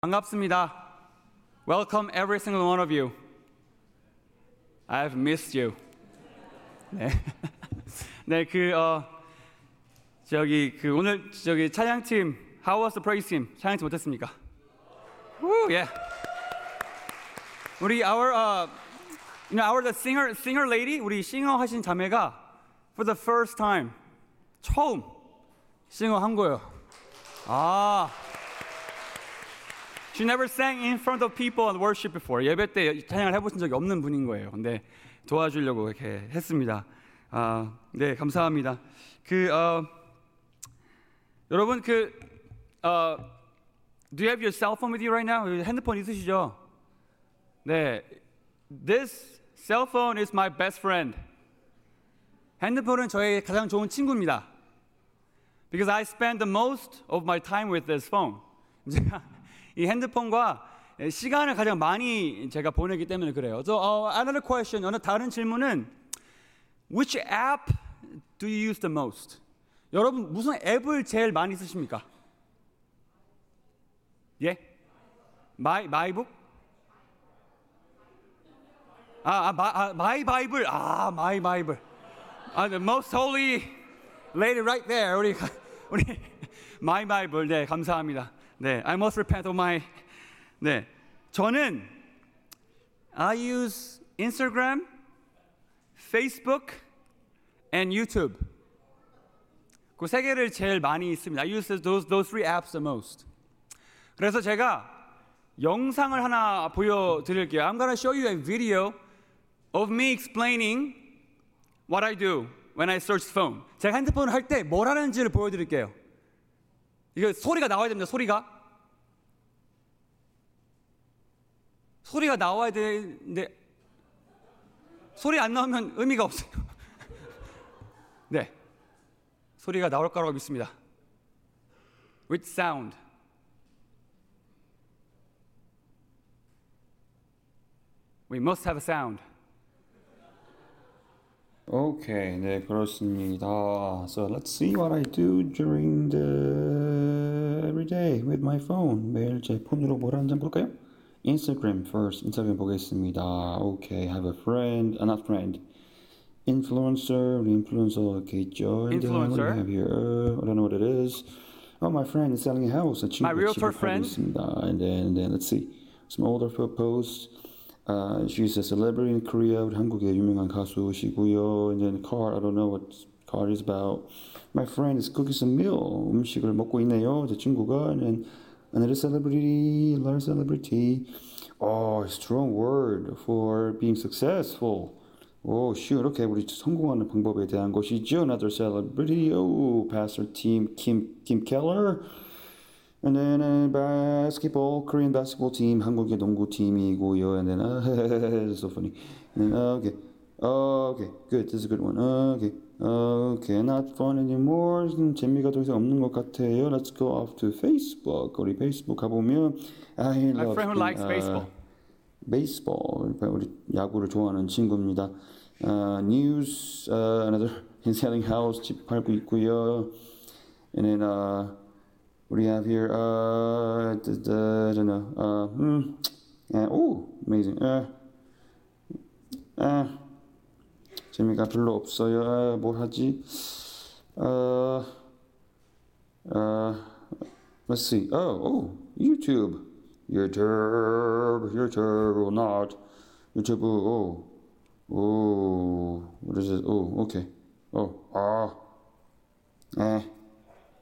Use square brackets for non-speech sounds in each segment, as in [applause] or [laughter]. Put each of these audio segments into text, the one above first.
반갑습니다. Welcome every single one of you. I've missed you. 네. 네, 그, 어, 저기, 그, 오늘, 저기, 찬양팀, How was the praise team? 찬양팀 어땠습니까? Woo, yeah. 우리, our, uh, you know, our the singer, singer lady, 우리 싱어 하신 자매가, for the first time, 처음 싱어 한 거예요. 아. She never sang in front of people and worship before. 예배 때 찬양을 해보신 적이 없는 분인 거예요. 근데 도와주려고 이렇게 했습니다. 아, 네, 감사합니다. 그 어, 여러분 그 어, Do you have your cell phone with you right now? 핸드폰 있으시죠? 네, This cell phone is my best friend. 핸드폰은 저의 가장 좋은 친구입니다. Because I spend the most of my time with this phone. 이 핸드폰과 시간을 가장 많이 제가 보내기 때문에 그래요. So, uh, another question, 어느 다른 질문은 Which app do you use the most? 여러분 무슨 앱을 제일 많이 쓰십니까? 예? 마이 마이북? 아, 아, 마, 아 마이 바이블. 아, 마이 바이블. 아, the most holy lady right there. 우리 우리 [laughs] 마이 바이블. 네, 감사합니다. 네, I must repent of my. 네, 저는 I use Instagram, Facebook, and YouTube. 그 세 개를 제일 많이 씁니다. I use those those three apps the most. 그래서 제가 영상을 하나 보여드릴게요. I'm gonna show you a video of me explaining what I do when I search phone. 제가 핸드폰을 할 때 뭘 하는지를 보여드릴게요. 이거 소리가 나와야 됩니다. 소리가 소리가 나와야 되는데 소리 안 나오면 의미가 없어요. 네, 소리가 나올 거라고 믿습니다. With sound. We must have a sound. Okay, 네 그렇습니다. So let's see what I do during the day with my phone. 매일 제 폰으로 뭘 하는지 한번 볼까요? Instagram first. 인스타그램 보겠습니다. Okay, have a friend, uh, not friend. Influencer, 우리 influencer 이렇게 있죠. And then what do Influencer. we have here? Uh, I don't know what it is. Oh, my friend is selling a house. 아, My realtor friend. 있습니다. And then, then let's see. Some older posts. Uh, she's a celebrity in Korea. 우리 한국의 유명한 가수시고요. And then car, I don't know what car is about. My friend is cooking some meal. 음식을 먹고 있네요. 제 친구가. And then another celebrity, another celebrity. Oh, strong word for being successful. 오, shoot. Okay, 우리 성공하는 방법에 대한 것이죠. Another celebrity. Oh, Pastor Team Kim Kim Keller. And then uh, basketball, Korean basketball team, 한국의 농구 팀이고요. And then uh, [laughs] so funny. And then, uh, okay, uh, Okay, good. This is a good one. Uh, okay, uh, okay, not fun anymore. 음, 재미가 더 이상 없는 것 같아요. Let's go off to Facebook. 우리 페이스북 가보면 I My love friend who likes uh, baseball. baseball. 우리 야구를 좋아하는 친구입니다. Uh, news, uh, another selling house 집 팔고 있고요. And then uh, what do you have here? Uh, the, the, I don't know. Uh, hmm. Uh, oh, amazing. Uh, uh, 재미가 별로 없어요. 아, 뭘 하지? Uh, uh, let's see. Oh, oh, YouTube. YouTube, YouTube, or not. YouTube, oh, oh, what is it? Oh, okay. Oh, ah, eh,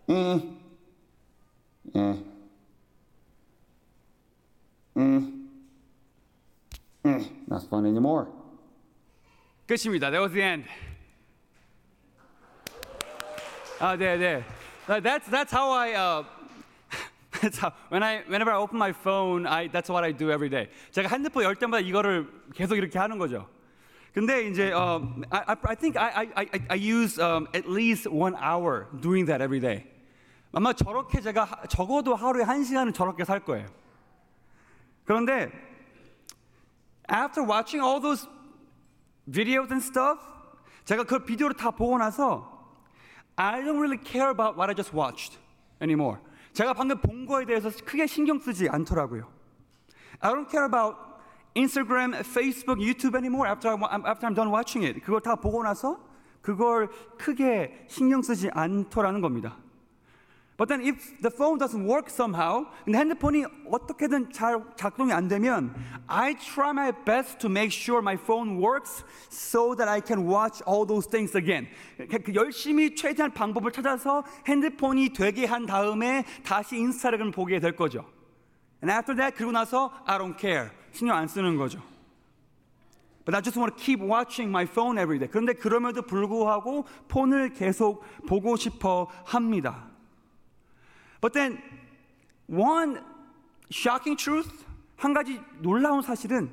eh, eh, eh, eh. Not fun anymore. 끝입니다. That was the end. 아, 네, 네. Uh, That's that's how I. Uh, [laughs] that's how when I whenever I open my phone, I that's what I do every day. 제가 핸드폰 열 때마다 이거를 계속 이렇게 하는 거죠. 근데 이제 uh, I, I I think I I I, I use um, at least one hour doing that every day. 아마 저렇게 제가 하- 적어도 하루에 한 시간은 저렇게 살 거예요. 그런데 after watching all those videos and stuff, 제가 그 비디오를 다 보고 나서 I don't really care about what I just watched anymore. 제가 방금 본 거에 대해서 크게 신경 쓰지 않더라고요. I don't care about Instagram, Facebook, YouTube anymore after, I, after I'm done watching it. 그걸 다 보고 나서 그걸 크게 신경 쓰지 않더라는 겁니다. But then if the phone doesn't work somehow, 근데 핸드폰이 어떻게든 잘 작동이 안 되면 I try my best to make sure my phone works so that I can watch all those things again. 열심히 최대한 방법을 찾아서 핸드폰이 되게 한 다음에 다시 인스타그램을 보게 될 거죠. And after that 그리고 나서 I don't care. 신경 안 쓰는 거죠. But I just want to keep watching my phone every day. 그런데 그럼에도 불구하고 폰을 계속 보고 싶어 합니다. But then one shocking truth, 한 가지 놀라운 사실은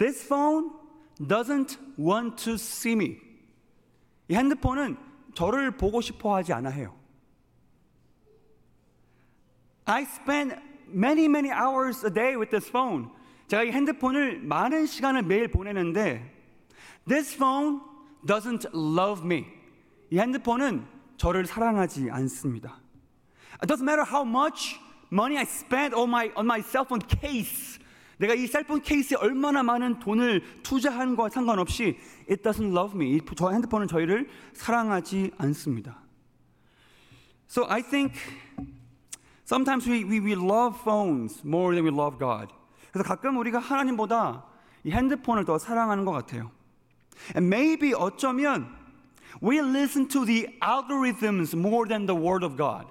this phone doesn't want to see me. 이 핸드폰은 저를 보고 싶어 하지 않아 해요. I spend many many hours a day with this phone. 제가 이 핸드폰을 많은 시간을 매일 보내는데 this phone doesn't love me. 이 핸드폰은 저를 사랑하지 않습니다. It doesn't matter how much money I spend on my on my cell phone case. 내가 이 셀폰 케이스에 얼마나 많은 돈을 투자한 거와 상관없이 it doesn't love me. 저 핸드폰은 저희를 사랑하지 않습니다. So I think sometimes we, we, we love phones more than we love God. 그래서 가끔 우리가 하나님보다 이 핸드폰을 더 사랑하는 것 같아요. And maybe 어쩌면 we listen to the algorithms more than the word of God.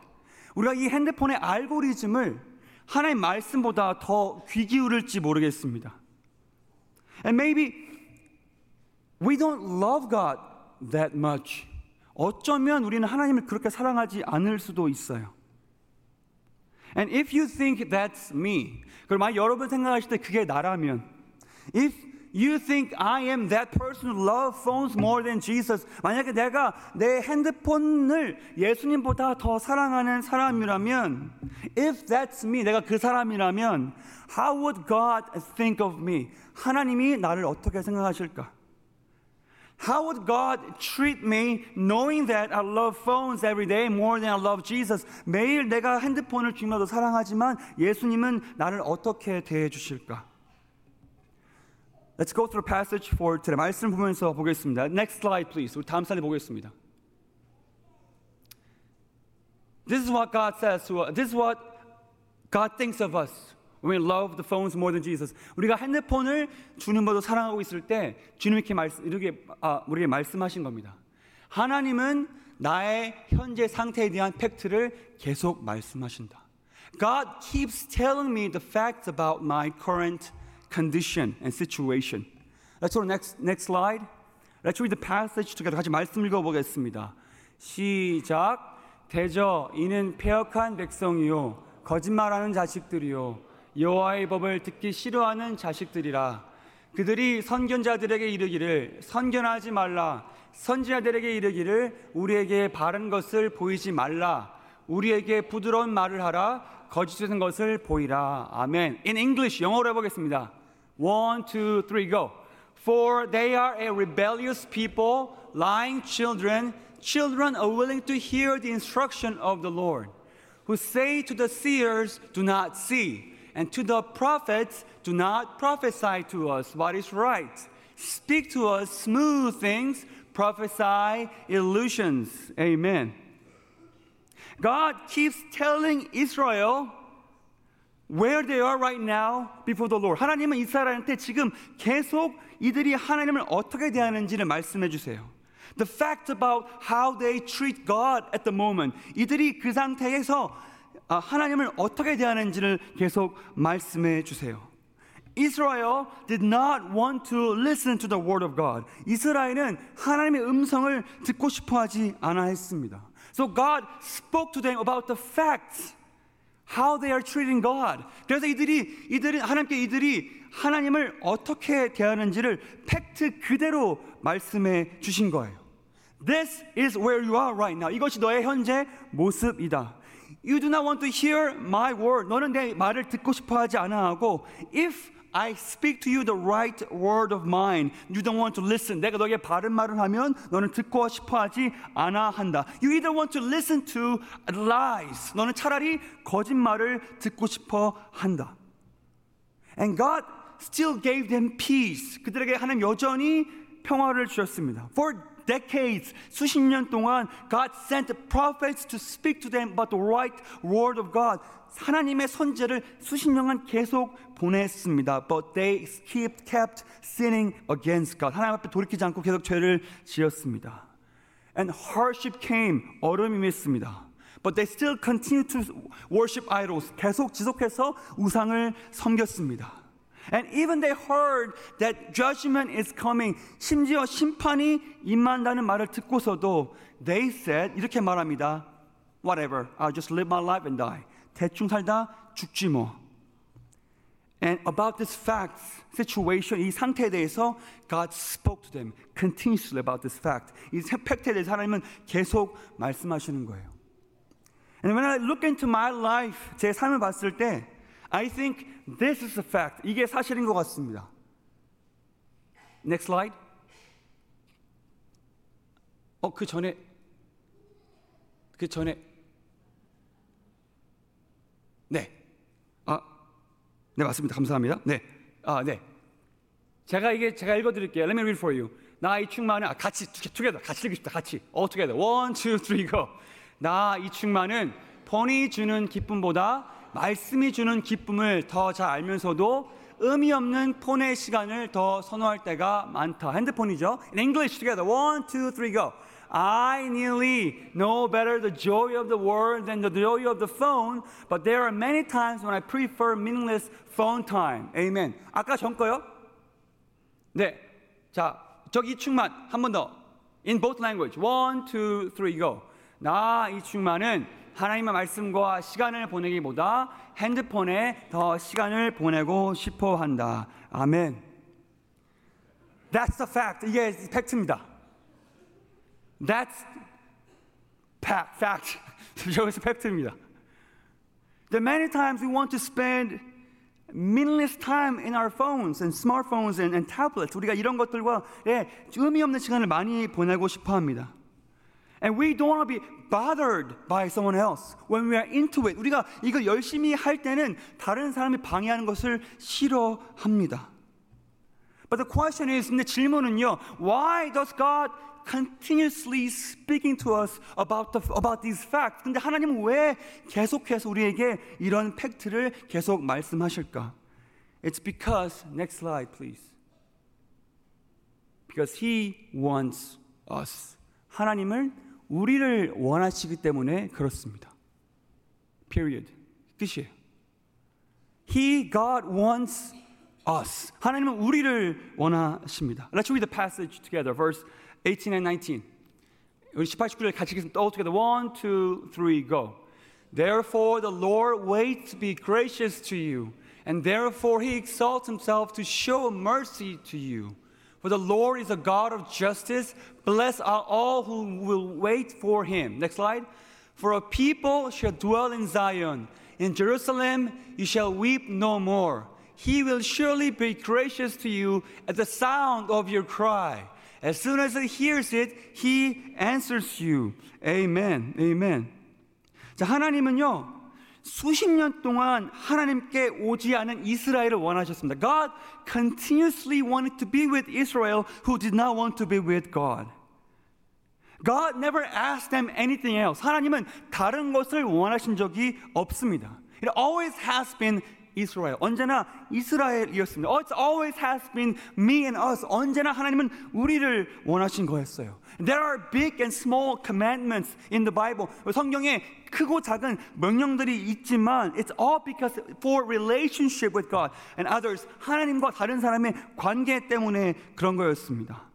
우리가 이 핸드폰의 알고리즘을 하나님 말씀보다 더 귀 기울일지 모르겠습니다. And maybe we don't love God that much. 어쩌면 우리는 하나님을 그렇게 사랑하지 않을 수도 있어요. And if you think that's me, 그럼 만약 여러분 생각하실 때 그게 나라면, if you think I am that person who loves phones more than Jesus. 만약에 내가 내 핸드폰을 예수님보다 더 사랑하는 사람이라면, if that's me, 내가 그 사람이라면, how would God think of me? 하나님이 나를 어떻게 생각하실까? How would God treat me knowing that I love phones every day more than I love Jesus? 매일 내가 핸드폰을 주마도 사랑하지만 예수님은 나를 어떻게 대해 주실까? Let's go through passage for today. 말씀 보면서 보겠습니다. Next slide, please. 우리 다음 슬라이드 보겠습니다. This is what God says to us. This is what God thinks of us we love the phones more than Jesus. 우리가 핸드폰을 주님보다 사랑하고 있을 때 주님 이렇게 말씀 이렇게 아, 우리에게 말씀하신 겁니다. 하나님은 나의 현재 상태에 대한 팩트를 계속 말씀하신다. God keeps telling me the facts about my current condition and situation. Let's go to next next slide. Let's read the passage together. 같이 말씀 읽어보겠습니다. 시작. 대저 이는 폐역한 백성이요 거짓말하는 자식들이요 여호와의 법을 듣기 싫어하는 자식들이라. 그들이 선견자들에게 이르기를 선견하지 말라. 선지자들에게 이르기를 우리에게 바른 것을 보이지 말라. 우리에게 부드러운 말을 하라. 거짓된 것을 보이라. 아멘. In English 영어로 해보겠습니다. One, two, three, go. For they are a rebellious people, lying children, children are willing to hear the instruction of the Lord, who say to the seers, Do not see, and to the prophets, Do not prophesy to us what is right. Speak to us smooth things, prophesy illusions. Amen. God keeps telling Israel where they are right now before the Lord. 하나님은 이스라엘한테 지금 계속 이들이 하나님을 어떻게 대하는지를 말씀해 주세요. The fact about how they treat God at the moment. 이들이 그 상태에서 하나님을 어떻게 대하는지를 계속 말씀해 주세요. Israel did not want to listen to the word of God. 이스라엘은 하나님의 음성을 듣고 싶어 하지 않아 했습니다. So God spoke to them about the facts. How they are treating God. 그래서 이들이 이들이 하나님께 이들이 하나님을 어떻게 대하는지를 팩트 그대로 말씀해 주신 거예요. This is where you are right now. 이것이 너의 현재 모습이다. You do not want to hear my word. 너는 내 말을 듣고 싶어 하지 않아 하고 if I speak to you the right word of mine. You don't want to listen. 내가 너에게 바른 말을 하면 너는 듣고 싶어 하지 않아 한다. You either want to listen to lies. 너는 차라리 거짓말을 듣고 싶어 한다. And God still gave them peace. 그들에게 하나님 여전히 평화를 주셨습니다. For decades, 수십 년 동안 God sent prophets to speak to them about the right word of God. 하나님의 선제를 수십 년간 계속 보냈습니다. But they kept, kept sinning against God. 하나님 앞에 돌이키지 않고 계속 죄를 지었습니다. And hardship came. 어려움이 임했습니다. But they still continue to worship idols. 계속 지속해서 우상을 섬겼습니다. And even they heard that judgment is coming. 심지어 심판이 임한다는 말을 듣고서도 they said 이렇게 말합니다. Whatever. I'll just live my life and die. 대충 살다 죽지 뭐. And about this fact, situation, 이 상태에 대해서 God spoke to them continuously about this fact. 이 팩트에 대해서 하나님은 계속 말씀하시는 거예요. And when I look into my life, 제 삶을 봤을 때, I think this is a fact. 이게 사실인 것 같습니다. Next slide. 어, 그 전에, 그 전에, 네. 아, 네, 맞습니다. 감사합니다. 네. 아, 네. 제가 이게 제가 읽어 드릴게요. Let me read for you. 나이 충만은 아, 같이 together 같이 읽읍시다. 같이. All together. One, two, three, go. 나이 충만은 본이 주는 기쁨보다 말씀이 주는 기쁨을 더 잘 알면서도 의미 없는 폰의 시간을 더 선호할 때가 많다. 핸드폰이죠. In English together. One, two, three, go. I nearly know better the joy of the world than the joy of the phone, but there are many times when I prefer meaningless phone time. Amen. 아까 전 거요? 네. 자, 저기 충만 한 번 더. In both language. One, two, three, go. 나 이 충만은 하나님의 말씀과 시간을 보내기보다 핸드폰에 더 시간을 보내고 싶어 한다. 아멘. That's the fact. 이게 팩트입니다. That's fact. 여기서 팩트입니다. That many times we want to spend meaningless time in our phones and smartphones and, and tablets. 우리가 이런 것들과 예, 의미 없는 시간을 많이 보내고 싶어 합니다. And we don't want to be bothered by someone else when we are into it. 우리가 이걸 열심히 할 때는 다른 사람이 방해하는 것을 싫어합니다. But the question is, 근데 질문은요, why does God continuously speaking to us about the, about these facts? 근데 하나님은 왜 계속해서 우리에게 이런 팩트를 계속 말씀하실까? It's because next slide, please. Because He wants us. 하나님을 우리를 원하시기 때문에 그렇습니다. Period. 끝이에요. He, God wants us. 하나님은 우리를 원하십니다. Let's read the passage together. Verse 18 and 19. 우리 18, 19절 같이 읽겠습니다. All together. One, two, three, go. Therefore the Lord waits to be gracious to you, and therefore he exalts himself to show mercy to you. For the Lord is a God of justice. Blessed are all who will wait for him. Next slide. For a people shall dwell in Zion. In Jerusalem you shall weep no more. He will surely be gracious to you at the sound of your cry. As soon as he hears it, he answers you. Amen. Amen. 자, 하나님은요, 수십 년 동안 하나님께 오지 않은 이스라엘을 원하셨습니다. God continuously wanted to be with Israel who did not want to be with God. God never asked them anything else. 하나님은 다른 것을 원하신 적이 없습니다. It always has been Israel. 언제나 이스라엘이었습니다. It always has been me and us. 언제나 하나님은 우리를 원하신 거였어요. There are big and small commandments in the Bible. 성경에 크고 작은 명령들이 있지만 it's all because for relationship with God and others. 하나님과 다른 사람의 관계 때문에 그런 거였습니다.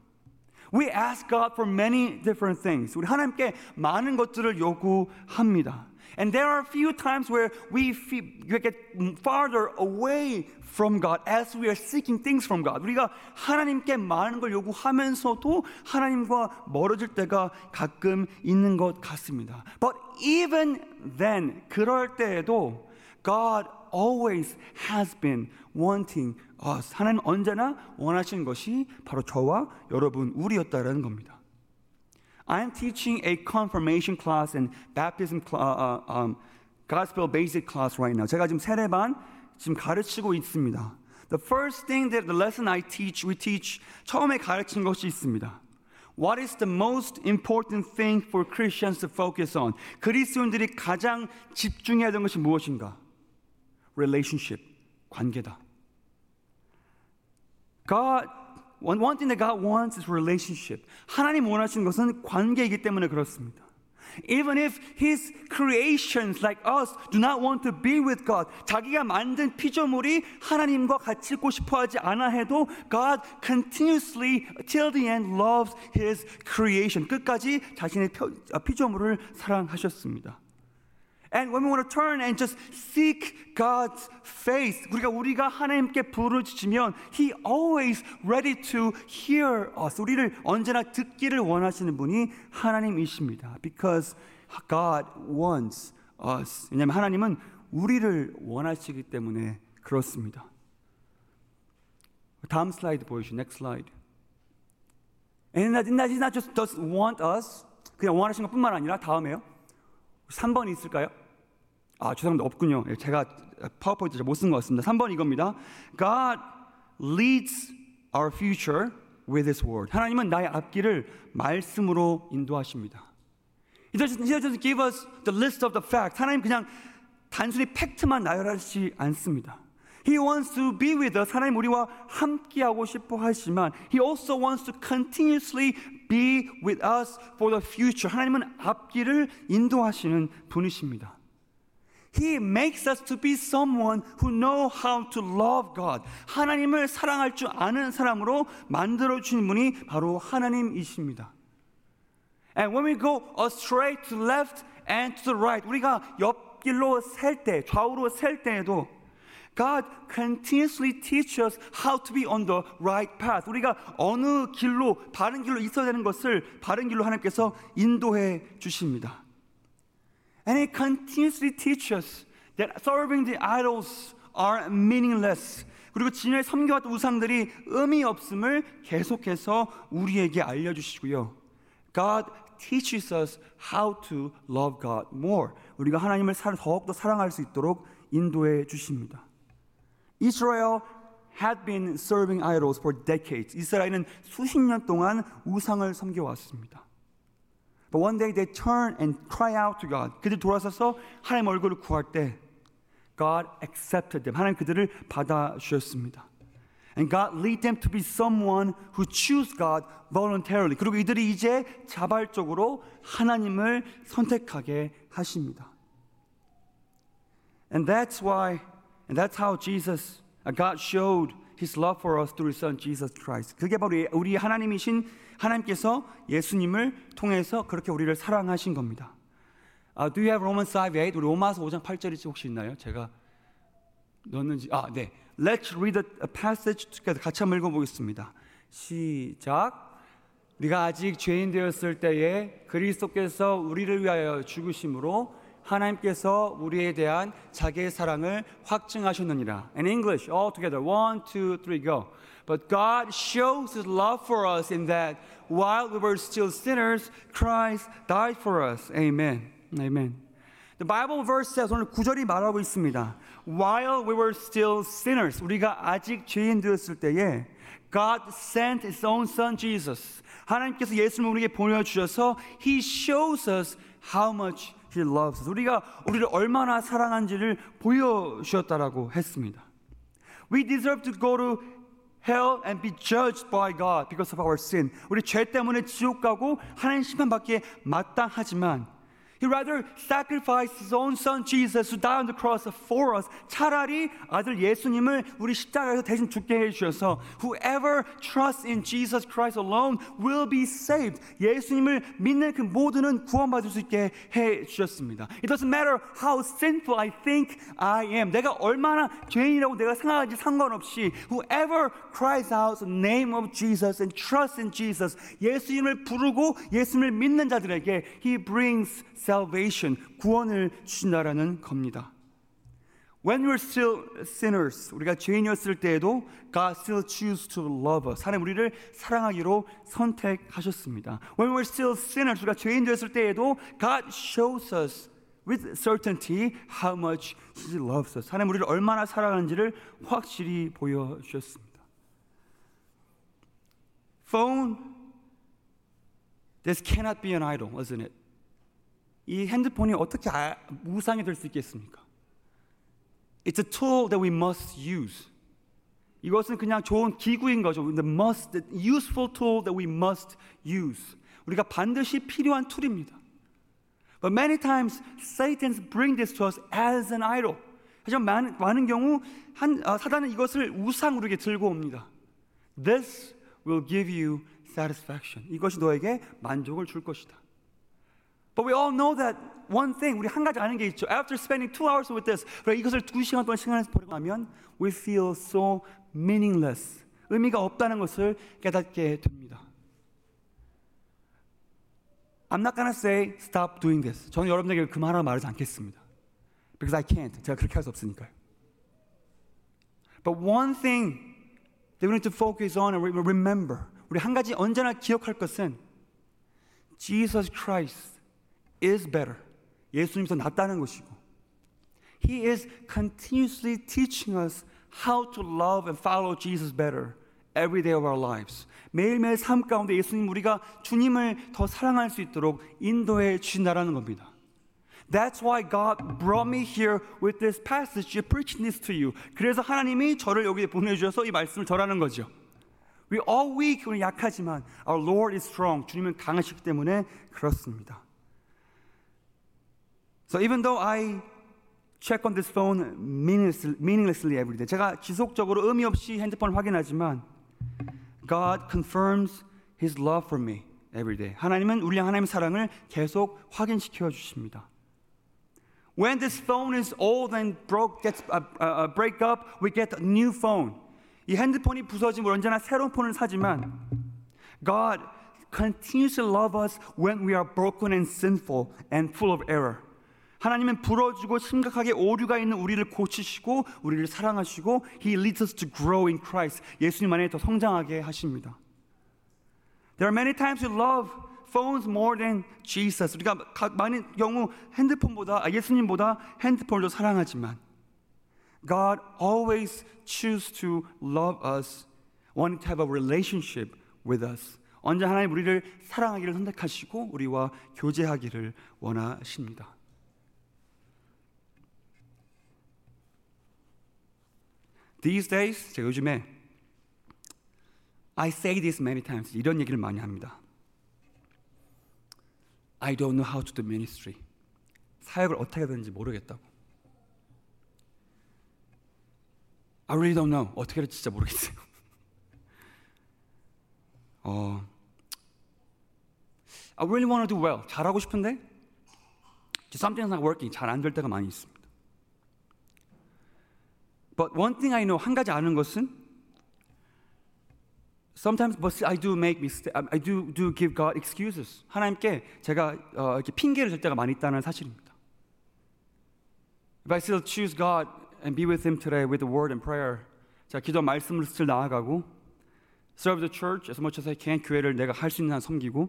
We ask God for many different things. 우리 하나님께 많은 것들을 요구합니다. And there are a few times where we, feel, we get farther away from God as we are seeking things from God. 우리가 하나님께 많은 걸 요구하면서도 하나님과 멀어질 때가 가끔 있는 것 같습니다. But even then 그럴 때에도 God always has been wanting us. 하나님 언제나 원하시는 것이 바로 저와 여러분 우리였다라는 겁니다. I'm teaching a confirmation class and baptism cl- uh, uh, um, gospel basic class right now. 제가 지금 세례반 지금 가르치고 있습니다. The first thing that the lesson I teach, we teach 처음에 가르친 것이 있습니다. What is the most important thing for Christians to focus on? 그리스도인들이 가장 집중해야 되는 것이 무엇인가? Relationship, 관계다. God, one, one thing that God wants is relationship. 하나님 원하시는 것은 관계이기 때문에 그렇습니다. Even if his creations like us do not want to be with God, 자기가 만든 피조물이 하나님과 같이 있고 싶어 하지 않아 해도 God continuously till the end loves his creation. 끝까지 자신의 피조물을 사랑하셨습니다. And when we want to turn and just seek God's face, 우리가 우리가 하나님께 부르짖으면 He always ready to hear us. 우리를 언제나 듣기를 원하시는 분이 하나님이십니다. Because God wants us. 왜냐하면 하나님은 우리를 원하시기 때문에 그렇습니다. 다음 슬라이드 보여주시죠. Next slide. And it's not just does want us. 그냥 원하시는 것뿐만 아니라 다음에요. 3번 있을까요? 아, 죄송합니다. 없군요. 제가 파워포인트 못쓴 것 같습니다. 3번 이겁니다. God leads our future with His word. 하나님은 나의 앞길을 말씀으로 인도하십니다. He doesn't, he doesn't give us the list of the facts. 하나님 그냥 단순히 팩트만 나열하지 않습니다. He wants to be with us. 하나님 우리와 함께하고 싶어 하지만 He also wants to continuously be with us for the future. 하나님은 앞길을 인도하시는 분이십니다. He makes us to be someone who know how to love God. 하나님을 사랑할 줄 아는 사람으로 만들어 주신 분이 바로 하나님이십니다. And when we go astray to left and to the right, 우리가 옆길로 셀 때, 좌우로 셀 때에도 God continuously teaches us how to be on the right path. 우리가 어느 길로 바른 길로 있어야 되는 것을 바른 길로 하나님께서 인도해 주십니다. And He continuously teaches that serving the idols are meaningless. 그리고 지난해 섬겨왔던 우상들이 의미 없음을 계속해서 우리에게 알려주시고요. God teaches us how to love God more. 우리가 하나님을 더욱더 사랑할 수 있도록 인도해 주십니다. Israel had been serving idols for decades. 이스라엘은 수십 년 동안 우상을 섬겨왔습니다. But one day they turn and cry out to God. 그들 돌아서서 하나님 얼굴을 구할 때 God accepted them. 하나님 그들을 받아 주셨습니다. And God lead them to be someone who choose God voluntarily. 그리고 이들이 이제 자발적으로 하나님을 선택하게 하십니다. And that's why, and that's how Jesus, God showed His love for us through His Son Jesus Christ. 그게 바로 우리 하나님이신 하나님께서 예수님을 통해서 그렇게 우리를 사랑하신 겁니다. Uh, do you have Romans 5:8? 우리 로마서 5장 8절이 혹시 있나요? 제가 넣었는지 아 네. Let's read a passage together. 같이 한번 읽어보겠습니다. 시작. 우리가 아직 죄인 되었을 때에 그리스도께서 우리를 위하여 죽으심으로 하나님께서 우리에 대한 자기의 사랑을 확증하셨느니라. In English, all together. One, two, three, go. But God shows His love for us in that while we were still sinners, Christ died for us. Amen. Amen. The Bible verse says 오늘 구절이 말하고 있습니다. While we were still sinners, 우리가 아직 죄인 되었을 때에 God sent His own Son Jesus. 하나님께서 예수님을 우리에게 보내주셔서 He shows us how much He loves us. 우리가 우리를 얼마나 사랑한지를 보여주셨다라고 했습니다. We deserve to go to hell and be judged by God because of our sin. 우리 죄 때문에 지옥 가고 하나님 심판받기에 마땅하지만 He rather sacrificed his own son Jesus to die on the cross for us. 차라리 아들 예수님을 우리 십자가에서 대신 죽게 해 주셔서 whoever trusts in Jesus Christ alone will be saved. 예수님을 믿는 그 모두는 구원받을 수 있게 해 주셨습니다. It doesn't matter how sinful I think I am. 내가 얼마나 죄인이라고 내가 생각하지 상관없이 whoever cries out the name of Jesus and trusts in Jesus 예수님을 부르고 예수님을 믿는 자들에게 he brings salvation, 구원을 주신다라는 겁니다. When we're still sinners, 우리가 죄인이었을 때에도 God still choose to love us. 하나님 우리를 사랑하기로 선택하셨습니다. When we're still sinners, 우리가 죄인 되었을 때에도 God shows us with certainty how much He loves us. 하나님 우리를 얼마나 사랑하는지를 확실히 보여주셨습니다. Phone, this cannot be an idol, isn't it? 이 핸드폰이 어떻게 우상이 될 수 있겠습니까? It's a tool that we must use. 이것은 그냥 좋은 기구인 거죠. The must, the useful tool that we must use. 우리가 반드시 필요한 툴입니다. But many times Satan bring this to us as an idol. 하지만 많은, 많은 경우 한, 어, 사단은 이것을 우상으로 이렇게 들고 옵니다. This will give you satisfaction. 이것이 너에게 만족을 줄 것이다. But we all know that one thing. 우리 한 가지 아는 게 있죠. After spending two hours with this, 이것을 두 시간 동안 시간에서 보내고 나면 we feel so meaningless. 의미가 없다는 것을 깨닫게 됩니다. I'm not gonna say stop doing this. 저는 여러분에게 그만하라 말하지 않겠습니다. Because I can't. 제가 그렇게 할 수 없으니까요. But one thing that we need to focus on and remember. 우리 한 가지 언제나 기억할 것은 Jesus Christ is better. 예수님 더 낫다는 것이고 He is continuously teaching us how to love and follow Jesus better every day of our lives. 매일매일 삶 가운데 예수님 우리가 주님을 더 사랑할 수 있도록 인도해 주신다라는 겁니다. That's why God brought me here with this passage, preaching this to you. 그래서 하나님이 저를 여기에 보내주셔서 이 말씀을 전하는 거죠. We all weak, 우리 약하지만 our Lord is strong. 주님은 강하시기 때문에 그렇습니다. So even though I check on this phone meaninglessly, meaninglessly every day, 제가 지속적으로 의미 없이 핸드폰을 확인하지만 God confirms His love for me every day. 하나님은 우리 하나님의 사랑을 계속 확인시켜 주십니다. When this phone is old and broke, gets uh, uh, break up, we get a new phone. 이 핸드폰이 부서지면 언제나 새로운 폰을 사지만 God continues to love us when we are broken and sinful and full of error. 하나님은 부러지고 심각하게 오류가 있는 우리를 고치시고 우리를 사랑하시고 He leads us to grow in Christ. 예수님 안에 더 성장하게 하십니다. There are many times we love phones more than Jesus. 우리가 많은 경우 핸드폰보다 예수님보다 핸드폰을 더 사랑하지만 God always choose to love us, wanting to have a relationship with us. 언제 하나님 우리를 사랑하기를 선택하시고 우리와 교제하기를 원하십니다. These days 제가 요즘에 I say this many times 이런 얘기를 많이 합니다. I don't know how to do ministry. 사역을 어떻게 해야 되는지 모르겠다고. I really don't know. 어떻게 해야 될지 진짜 모르겠어요. 어, I really want to do well. 잘하고 싶은데 something's not working. 잘 안 될 때가 많이 있습니다. But one thing I know 한 가지 아는 것은 sometimes but I do make mistakes. I do do give God excuses. 하나님께 제가 어, 이렇게 핑계를 댈 때가 많이 있다는 사실입니다. If I still choose God and be with Him today with the word and prayer, 자 기도 말씀을 스틸 나아가고 serve the church as much as I can 교회를 내가 할 수 있는 한 섬기고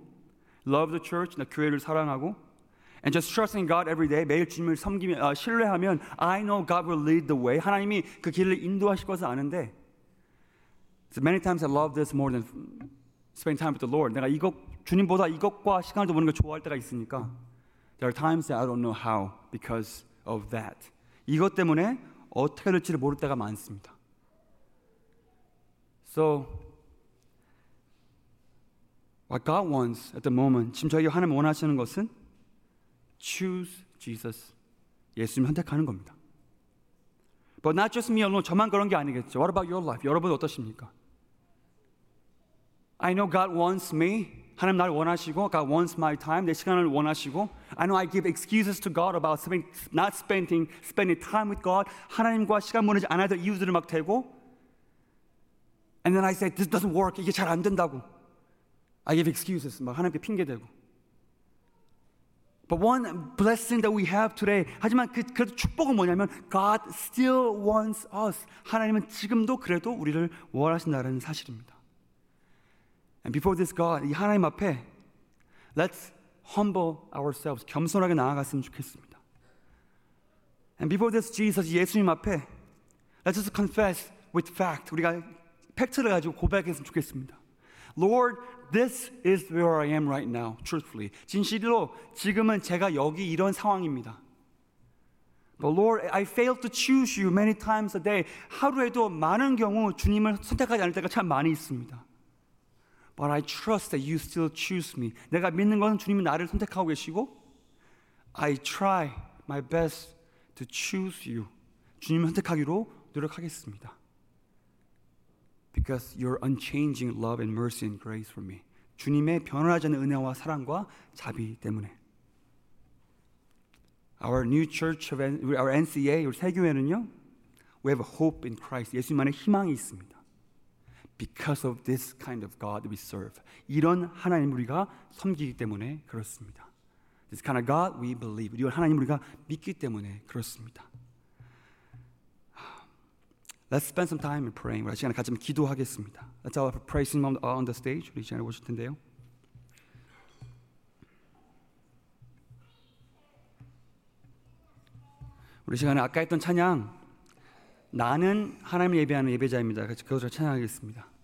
love the church 나 교회를 사랑하고 and just trusting God every day 매일 주님을 섬기면 어, 신뢰하면 I know God will lead the way 하나님이 그 길을 인도하실 것을 아는데 so many times I love this more than spending time with the Lord 내가 이것 주님보다 이것과 시간을 보내는 걸 좋아할 때가 있으니까 there are times that I don't know how because of that 이것 때문에 어떻게 될지를 모를 때가 많습니다 so what God wants at the moment 지금 저희가 하나님 원하시는 것은 choose Jesus. 예수님 선택하는 겁니다. But not just me alone. 저만 그런 게 아니겠죠. What about your life? 여러분 어떠십니까? I know God wants me. 하나님 나를 원하시고 God wants my time. 내 시간을 원하시고 I know I give excuses to God about spending, not spending spending time with God. 하나님과 시간 보내지 않아야 될 이유들을 막 대고 And then I say this doesn't work. 이게 잘 안 된다고. I give excuses. 막 하나님께 핑계 대고 But one blessing that we have today. 하지만 그 그래도 축복은 뭐냐면 God still wants us. 하나님은 지금도 그래도 우리를 원하신다는 사실입니다. And before this God, 이 하나님 앞에 let's humble ourselves. 겸손하게 나아갔으면 좋겠습니다. And before this Jesus, 예수님 앞에 let's just confess with fact. 우리가 팩트를 가지고 고백했으면 좋겠습니다. Lord, this is where I am right now, truthfully. 진실로 지금은 제가 여기 이런 상황입니다. But Lord, I failed to choose you many times a day. 하루에도 많은 경우 주님을 선택하지 않을 때가 참 많이 있습니다. But I trust that you still choose me. 내가 믿는 것은 주님이 나를 선택하고 계시고 I try my best to choose you. 주님을 선택하기로 노력하겠습니다. Because your unchanging love and mercy and grace for me. 주님의 변화하지 않는 은혜와 사랑과 자비 때문에. Our new church of our NCA 우리 새 교회는요. We have hope in Christ. 예수님만의 희망이 있습니다. Because of this kind of God we serve. 이런 하나님 우리가 섬기기 때문에 그렇습니다. This kind of God we believe. 이런 하나님 우리가 믿기 때문에 그렇습니다. Let's spend some time in praying. 우리 시간에 같이 좀 기도하겠습니다. Let's all praise Him on, the stage. 우리 이 시간에 오실 텐데요. 우리 시간에 아까 했던 찬양 나는 하나님을 예배하는 예배자입니다. 그것을 찬양하겠습니다.